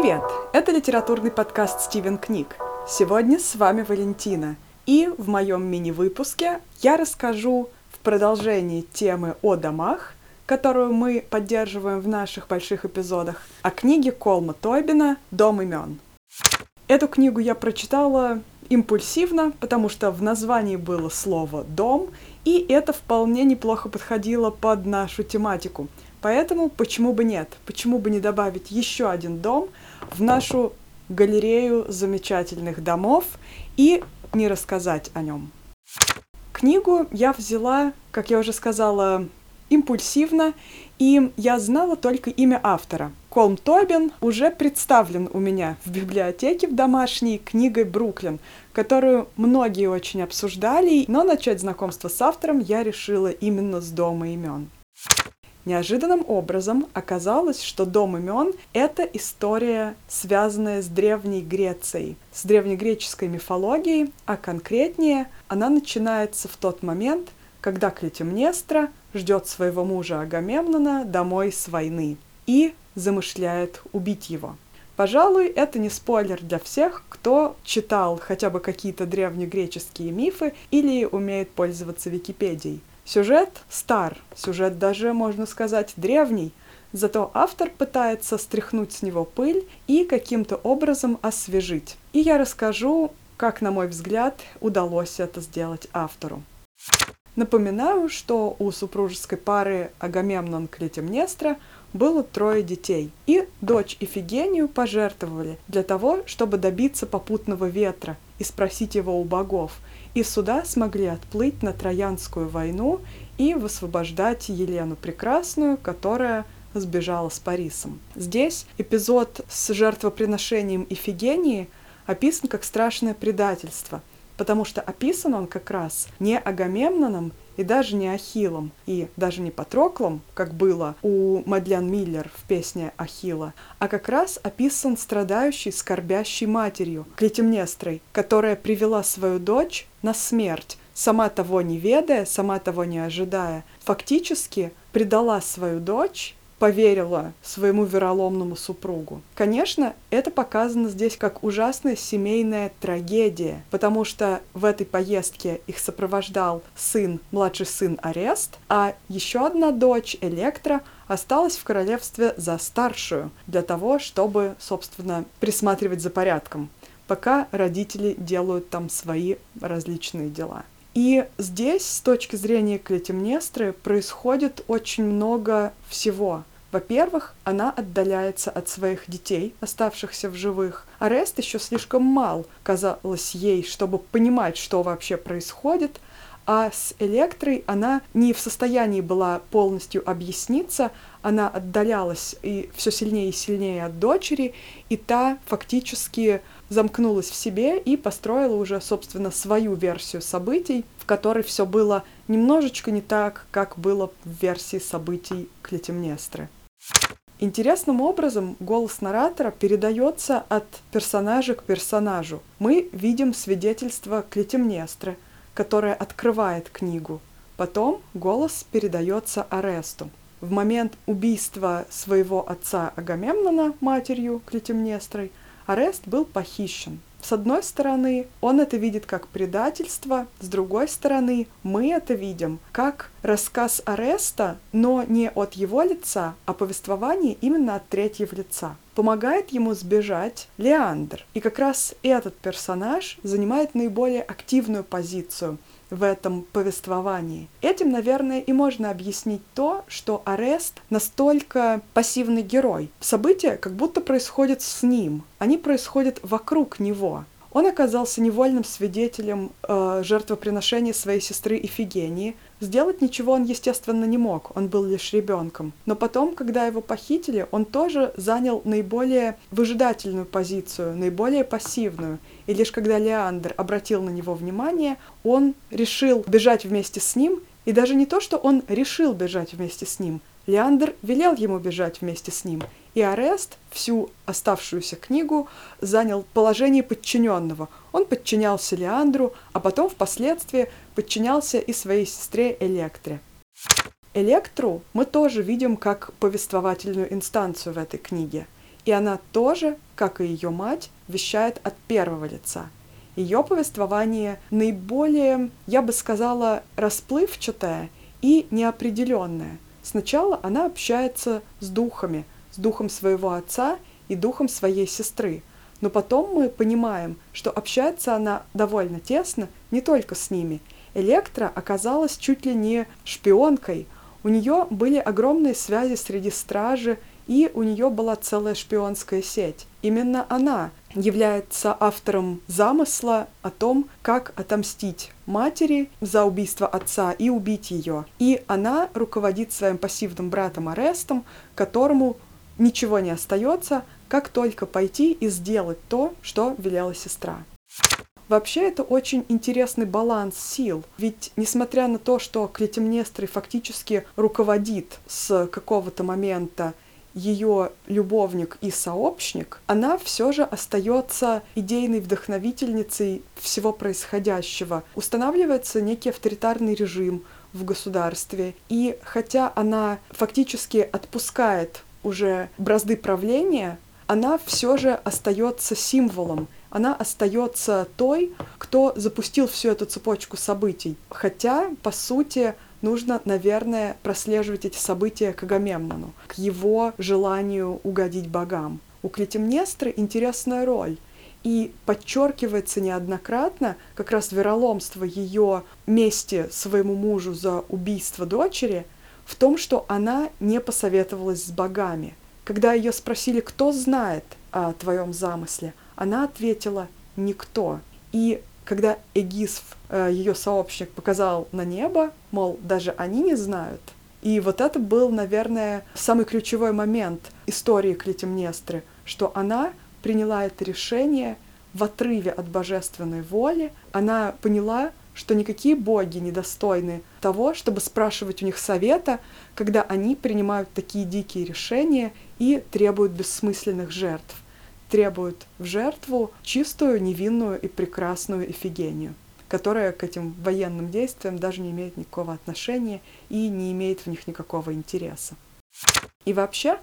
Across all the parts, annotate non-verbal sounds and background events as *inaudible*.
Привет! Это литературный подкаст «Стивен Книг». Сегодня с вами Валентина. И в моем мини-выпуске я расскажу в продолжении темы о домах, которую мы поддерживаем в наших больших эпизодах, о книге Колма Тойбина «Дом имен». Эту книгу я прочитала импульсивно, потому что в названии было слово «дом», и это вполне неплохо подходило под нашу тематику. Поэтому почему бы нет? Почему бы не добавить еще один дом в нашу галерею замечательных домов и не рассказать о нем? Книгу я взяла, как я уже сказала, импульсивно, и я знала только имя автора. Колм Тобин уже представлен у меня в библиотеке в домашней книгой «Бруклин», которую многие очень обсуждали, но начать знакомство с автором я решила именно с «Дома имен». Неожиданным образом оказалось, что Дом имен — это история, связанная с Древней Грецией, с древнегреческой мифологией, а конкретнее она начинается в тот момент, когда Клетимнестра ждет своего мужа Агамемнона домой с войны и замышляет убить его. Пожалуй, это не спойлер для всех, кто читал хотя бы какие-то древнегреческие мифы или умеет пользоваться Википедией. Сюжет стар, сюжет даже, можно сказать, древний, зато автор пытается стряхнуть с него пыль и каким-то образом освежить. И я расскажу, как, на мой взгляд, удалось это сделать автору. Напоминаю, что у супружеской пары Агамемнон Клетимнестра было трое детей, и дочь Ифигению пожертвовали для того, чтобы добиться попутного ветра и спросить его у богов – и суда смогли отплыть на Троянскую войну и высвобождать Елену Прекрасную, которая сбежала с Парисом. Здесь эпизод с жертвоприношением Ифигении описан как страшное предательство, потому что описан он как раз не Агамемноном и даже не Ахиллом, и даже не Патроклом, как было у Мадлен Миллер в песне Ахилла, а как раз описан страдающей, скорбящей матерью, Клетимнестрой, которая привела свою дочь на смерть, сама того не ведая, сама того не ожидая, фактически предала свою дочь поверила своему вероломному супругу. Конечно, это показано здесь как ужасная семейная трагедия, потому что в этой поездке их сопровождал сын, младший сын Арест, а еще одна дочь, Электра, осталась в королевстве за старшую, для того, чтобы, собственно, присматривать за порядком, пока родители делают там свои различные дела. И здесь, с точки зрения Клетимнестры, происходит очень много всего. Во-первых, она отдаляется от своих детей, оставшихся в живых. Арест еще слишком мал, казалось ей, чтобы понимать, что вообще происходит, а с Электрой она не в состоянии была полностью объясниться, она отдалялась и все сильнее и сильнее от дочери, и та фактически замкнулась в себе и построила уже, собственно, свою версию событий, в которой все было немножечко не так, как было в версии событий Клетимнестры. Интересным образом голос наратора передается от персонажа к персонажу. Мы видим свидетельство Клетимнестры, которая открывает книгу. Потом голос передается Аресту. В момент убийства своего отца Агамемнона матерью Клетимнестрой Арест был похищен. С одной стороны, он это видит как предательство, с другой стороны, мы это видим как рассказ ареста, но не от его лица, а повествование именно от третьего лица. Помогает ему сбежать Леандр. И как раз этот персонаж занимает наиболее активную позицию – в этом повествовании. Этим, наверное, и можно объяснить то, что Арест настолько пассивный герой. События как будто происходят с ним, они происходят вокруг него. Он оказался невольным свидетелем э, жертвоприношения своей сестры Ифигении. Сделать ничего он, естественно, не мог, он был лишь ребенком. Но потом, когда его похитили, он тоже занял наиболее выжидательную позицию, наиболее пассивную. И лишь когда Леандр обратил на него внимание, он решил бежать вместе с ним, и даже не то, что он решил бежать вместе с ним, Леандр велел ему бежать вместе с ним, и Арест всю оставшуюся книгу занял положение подчиненного. Он подчинялся Леандру, а потом впоследствии подчинялся и своей сестре Электре. Электру мы тоже видим как повествовательную инстанцию в этой книге. И она тоже, как и ее мать, вещает от первого лица. Ее повествование наиболее, я бы сказала, расплывчатое и неопределенное. Сначала она общается с духами, духом своего отца и духом своей сестры. Но потом мы понимаем, что общается она довольно тесно не только с ними. Электра оказалась чуть ли не шпионкой. У нее были огромные связи среди стражи, и у нее была целая шпионская сеть. Именно она является автором замысла о том, как отомстить матери за убийство отца и убить ее. И она руководит своим пассивным братом Арестом, которому ничего не остается, как только пойти и сделать то, что велела сестра. Вообще это очень интересный баланс сил, ведь несмотря на то, что Клетимнестры фактически руководит с какого-то момента ее любовник и сообщник, она все же остается идейной вдохновительницей всего происходящего. Устанавливается некий авторитарный режим в государстве, и хотя она фактически отпускает уже бразды правления, она все же остается символом, она остается той, кто запустил всю эту цепочку событий. Хотя, по сути, нужно, наверное, прослеживать эти события к Агамемнону, к его желанию угодить богам. У Клетимнестры интересная роль, и подчеркивается неоднократно как раз вероломство ее мести своему мужу за убийство дочери в том, что она не посоветовалась с богами – когда ее спросили, кто знает о твоем замысле, она ответила «никто». И когда Эгисф, э, ее сообщник, показал на небо, мол, даже они не знают. И вот это был, наверное, самый ключевой момент истории Клетимнестры, что она приняла это решение в отрыве от божественной воли. Она поняла, что никакие боги не достойны того, чтобы спрашивать у них совета, когда они принимают такие дикие решения и требуют бессмысленных жертв, требуют в жертву чистую, невинную и прекрасную Эфигению, которая к этим военным действиям даже не имеет никакого отношения и не имеет в них никакого интереса. И вообще,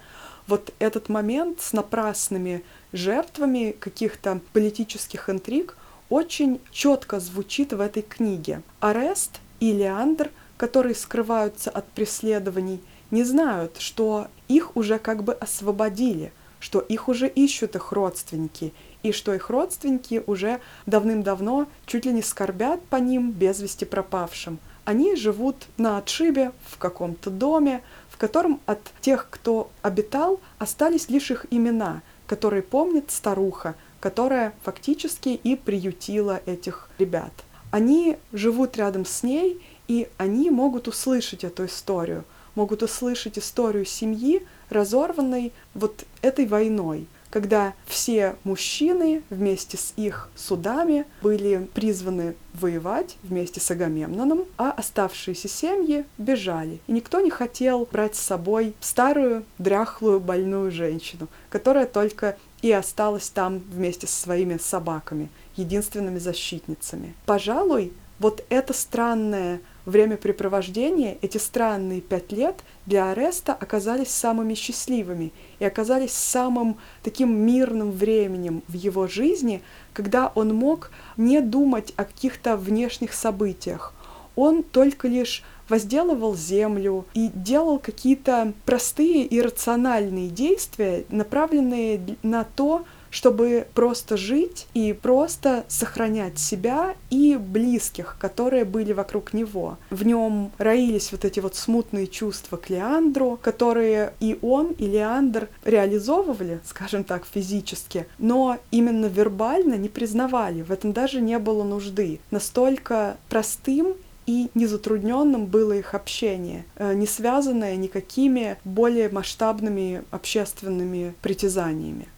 вот этот момент с напрасными жертвами каких-то политических интриг – очень четко звучит в этой книге. Арест и Леандр, которые скрываются от преследований, не знают, что их уже как бы освободили, что их уже ищут их родственники, и что их родственники уже давным-давно чуть ли не скорбят по ним без вести пропавшим. Они живут на отшибе в каком-то доме, в котором от тех, кто обитал, остались лишь их имена, которые помнит старуха, которая фактически и приютила этих ребят. Они живут рядом с ней, и они могут услышать эту историю, могут услышать историю семьи, разорванной вот этой войной, когда все мужчины вместе с их судами были призваны воевать вместе с Агамемноном, а оставшиеся семьи бежали. И никто не хотел брать с собой старую, дряхлую, больную женщину, которая только и осталась там вместе со своими собаками, единственными защитницами. Пожалуй, вот это странное времяпрепровождение, эти странные пять лет для Ареста оказались самыми счастливыми и оказались самым таким мирным временем в его жизни, когда он мог не думать о каких-то внешних событиях. Он только лишь возделывал землю и делал какие-то простые и рациональные действия, направленные на то, чтобы просто жить и просто сохранять себя и близких, которые были вокруг него. В нем роились вот эти вот смутные чувства к Леандру, которые и он, и Леандр реализовывали, скажем так, физически, но именно вербально не признавали, в этом даже не было нужды. Настолько простым и незатрудненным было их общение, э, не связанное никакими более масштабными общественными притязаниями.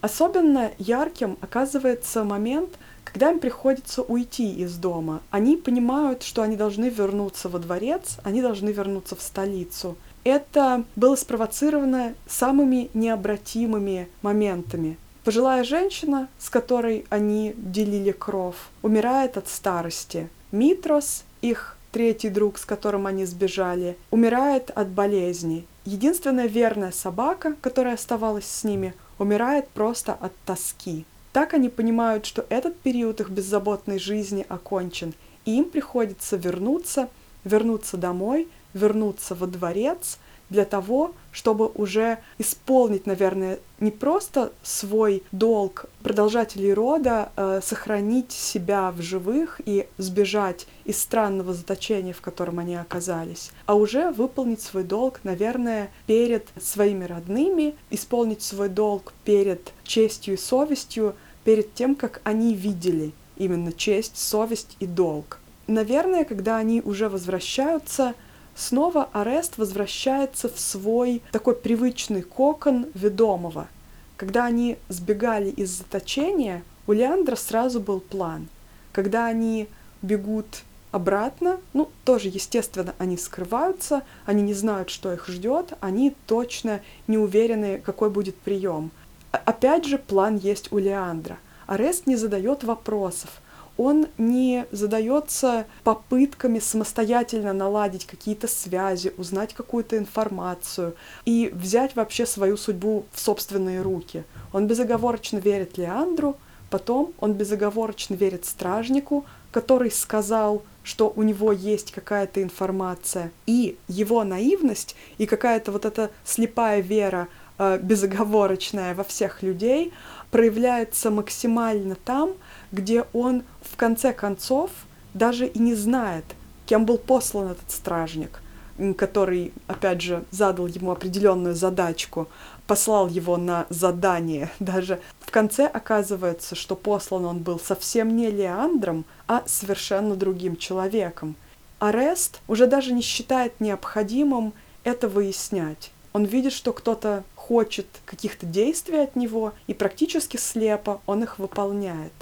Особенно ярким оказывается момент, когда им приходится уйти из дома. Они понимают, что они должны вернуться во дворец, они должны вернуться в столицу. Это было спровоцировано самыми необратимыми моментами. Пожилая женщина, с которой они делили кровь, умирает от старости. Митрос, их третий друг, с которым они сбежали, умирает от болезни. Единственная верная собака, которая оставалась с ними, умирает просто от тоски. Так они понимают, что этот период их беззаботной жизни окончен, и им приходится вернуться, вернуться домой, вернуться во дворец для того, чтобы уже исполнить, наверное, не просто свой долг продолжателей рода, э, сохранить себя в живых и сбежать из странного заточения, в котором они оказались, а уже выполнить свой долг, наверное, перед своими родными, исполнить свой долг перед честью и совестью, перед тем, как они видели именно честь, совесть и долг. Наверное, когда они уже возвращаются, снова Арест возвращается в свой такой привычный кокон ведомого. Когда они сбегали из заточения, у Леандра сразу был план. Когда они бегут обратно, ну, тоже, естественно, они скрываются, они не знают, что их ждет, они точно не уверены, какой будет прием. Опять же, план есть у Леандра. Арест не задает вопросов, он не задается попытками самостоятельно наладить какие-то связи, узнать какую-то информацию и взять вообще свою судьбу в собственные руки. Он безоговорочно верит Леандру, потом он безоговорочно верит стражнику, который сказал, что у него есть какая-то информация, и его наивность и какая-то вот эта слепая вера э, безоговорочная во всех людей проявляется максимально там, где он в конце концов даже и не знает, кем был послан этот стражник, который, опять же, задал ему определенную задачку, послал его на задание. *laughs* Даже в конце оказывается, что послан он был совсем не Леандром, а совершенно другим человеком. Арест уже даже не считает необходимым это выяснять. Он видит, что кто-то хочет каких-то действий от него, и практически слепо он их выполняет.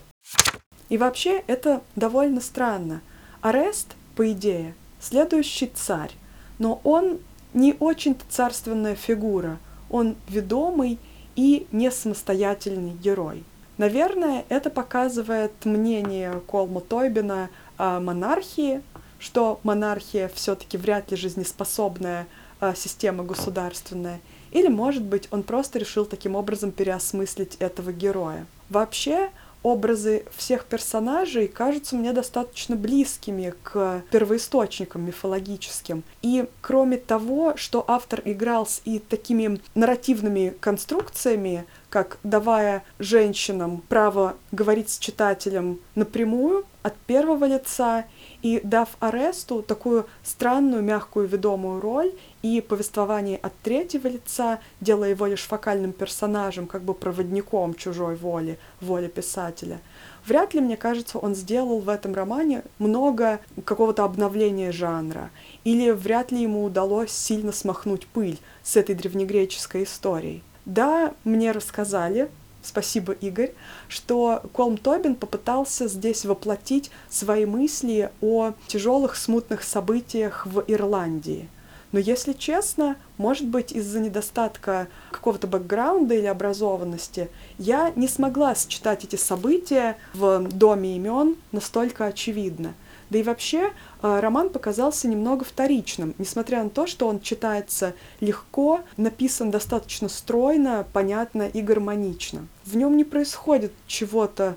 И вообще это довольно странно. Арест, по идее, следующий царь, но он не очень-то царственная фигура, он ведомый и не самостоятельный герой. Наверное, это показывает мнение Колма Тойбина о монархии, что монархия все-таки вряд ли жизнеспособная а, система государственная. Или, может быть, он просто решил таким образом переосмыслить этого героя. Вообще, образы всех персонажей кажутся мне достаточно близкими к первоисточникам мифологическим. И кроме того, что автор играл с и такими нарративными конструкциями, как давая женщинам право говорить с читателем напрямую от первого лица и дав Аресту такую странную, мягкую, ведомую роль и повествование от третьего лица, делая его лишь фокальным персонажем, как бы проводником чужой воли, воли писателя. Вряд ли, мне кажется, он сделал в этом романе много какого-то обновления жанра, или вряд ли ему удалось сильно смахнуть пыль с этой древнегреческой историей. Да, мне рассказали, спасибо, Игорь, что Колм Тобин попытался здесь воплотить свои мысли о тяжелых смутных событиях в Ирландии. Но если честно, может быть, из-за недостатка какого-то бэкграунда или образованности, я не смогла сочетать эти события в «Доме имен» настолько очевидно. Да и вообще э, роман показался немного вторичным, несмотря на то, что он читается легко, написан достаточно стройно, понятно и гармонично. В нем не происходит чего-то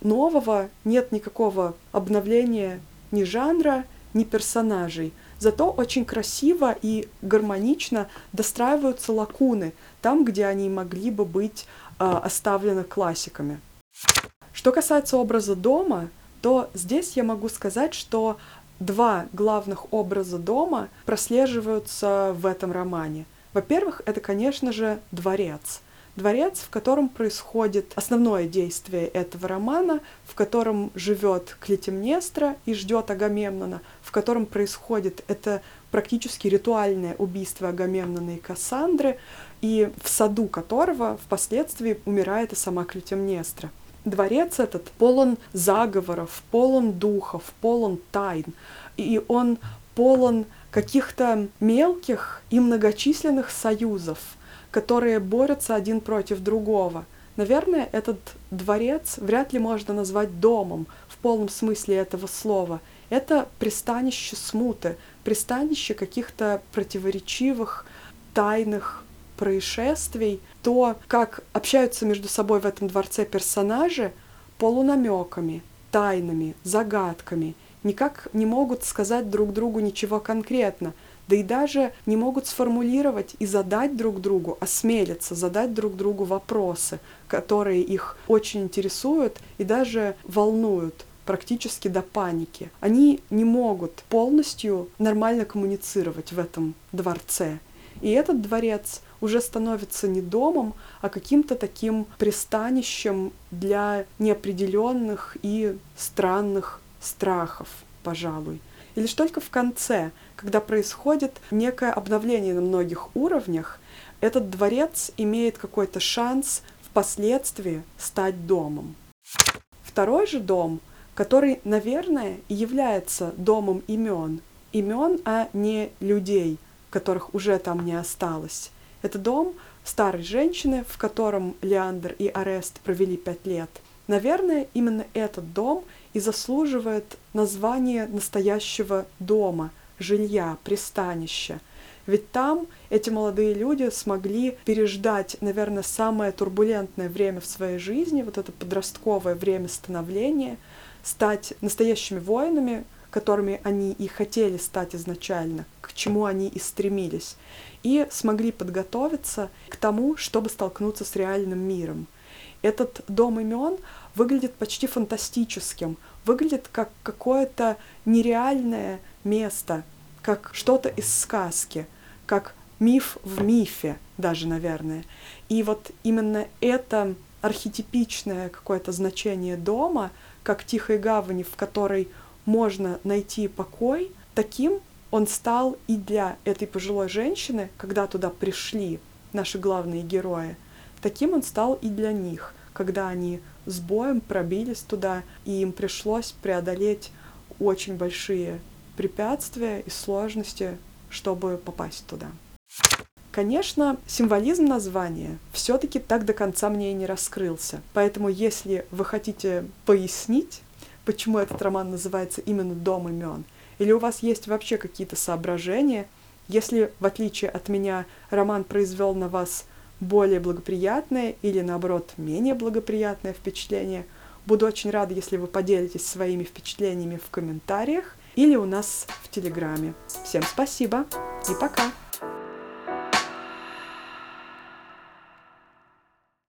нового, нет никакого обновления ни жанра, ни персонажей. Зато очень красиво и гармонично достраиваются лакуны там, где они могли бы быть э, оставлены классиками. Что касается образа дома, то здесь я могу сказать, что два главных образа дома прослеживаются в этом романе. Во-первых, это, конечно же, дворец. Дворец, в котором происходит основное действие этого романа, в котором живет Клетимнестра и ждет Агамемнона, в котором происходит это практически ритуальное убийство Агамемнона и Кассандры, и в саду которого впоследствии умирает и сама Клетимнестра. Дворец этот полон заговоров, полон духов, полон тайн, и он полон каких-то мелких и многочисленных союзов, которые борются один против другого. Наверное, этот дворец вряд ли можно назвать домом в полном смысле этого слова. Это пристанище смуты, пристанище каких-то противоречивых, тайных происшествий, то, как общаются между собой в этом дворце персонажи полунамеками, тайнами, загадками, никак не могут сказать друг другу ничего конкретно, да и даже не могут сформулировать и задать друг другу, осмелиться задать друг другу вопросы, которые их очень интересуют и даже волнуют практически до паники. Они не могут полностью нормально коммуницировать в этом дворце. И этот дворец уже становится не домом, а каким-то таким пристанищем для неопределенных и странных страхов, пожалуй. И лишь только в конце, когда происходит некое обновление на многих уровнях, этот дворец имеет какой-то шанс впоследствии стать домом. Второй же дом который, наверное, является домом имен. Имен, а не людей, которых уже там не осталось. Это дом старой женщины, в котором Леандр и Арест провели пять лет. Наверное, именно этот дом и заслуживает названия настоящего дома, жилья, пристанища. Ведь там эти молодые люди смогли переждать, наверное, самое турбулентное время в своей жизни, вот это подростковое время становления – стать настоящими воинами, которыми они и хотели стать изначально, к чему они и стремились, и смогли подготовиться к тому, чтобы столкнуться с реальным миром. Этот дом имен выглядит почти фантастическим, выглядит как какое-то нереальное место, как что-то из сказки, как миф в мифе даже, наверное. И вот именно это архетипичное какое-то значение дома — как тихой гавани, в которой можно найти покой, таким он стал и для этой пожилой женщины, когда туда пришли наши главные герои, таким он стал и для них, когда они с боем пробились туда, и им пришлось преодолеть очень большие препятствия и сложности, чтобы попасть туда. Конечно, символизм названия все-таки так до конца мне и не раскрылся. Поэтому, если вы хотите пояснить, почему этот роман называется именно «Дом имен», или у вас есть вообще какие-то соображения, если, в отличие от меня, роман произвел на вас более благоприятное или, наоборот, менее благоприятное впечатление, буду очень рада, если вы поделитесь своими впечатлениями в комментариях или у нас в Телеграме. Всем спасибо и пока!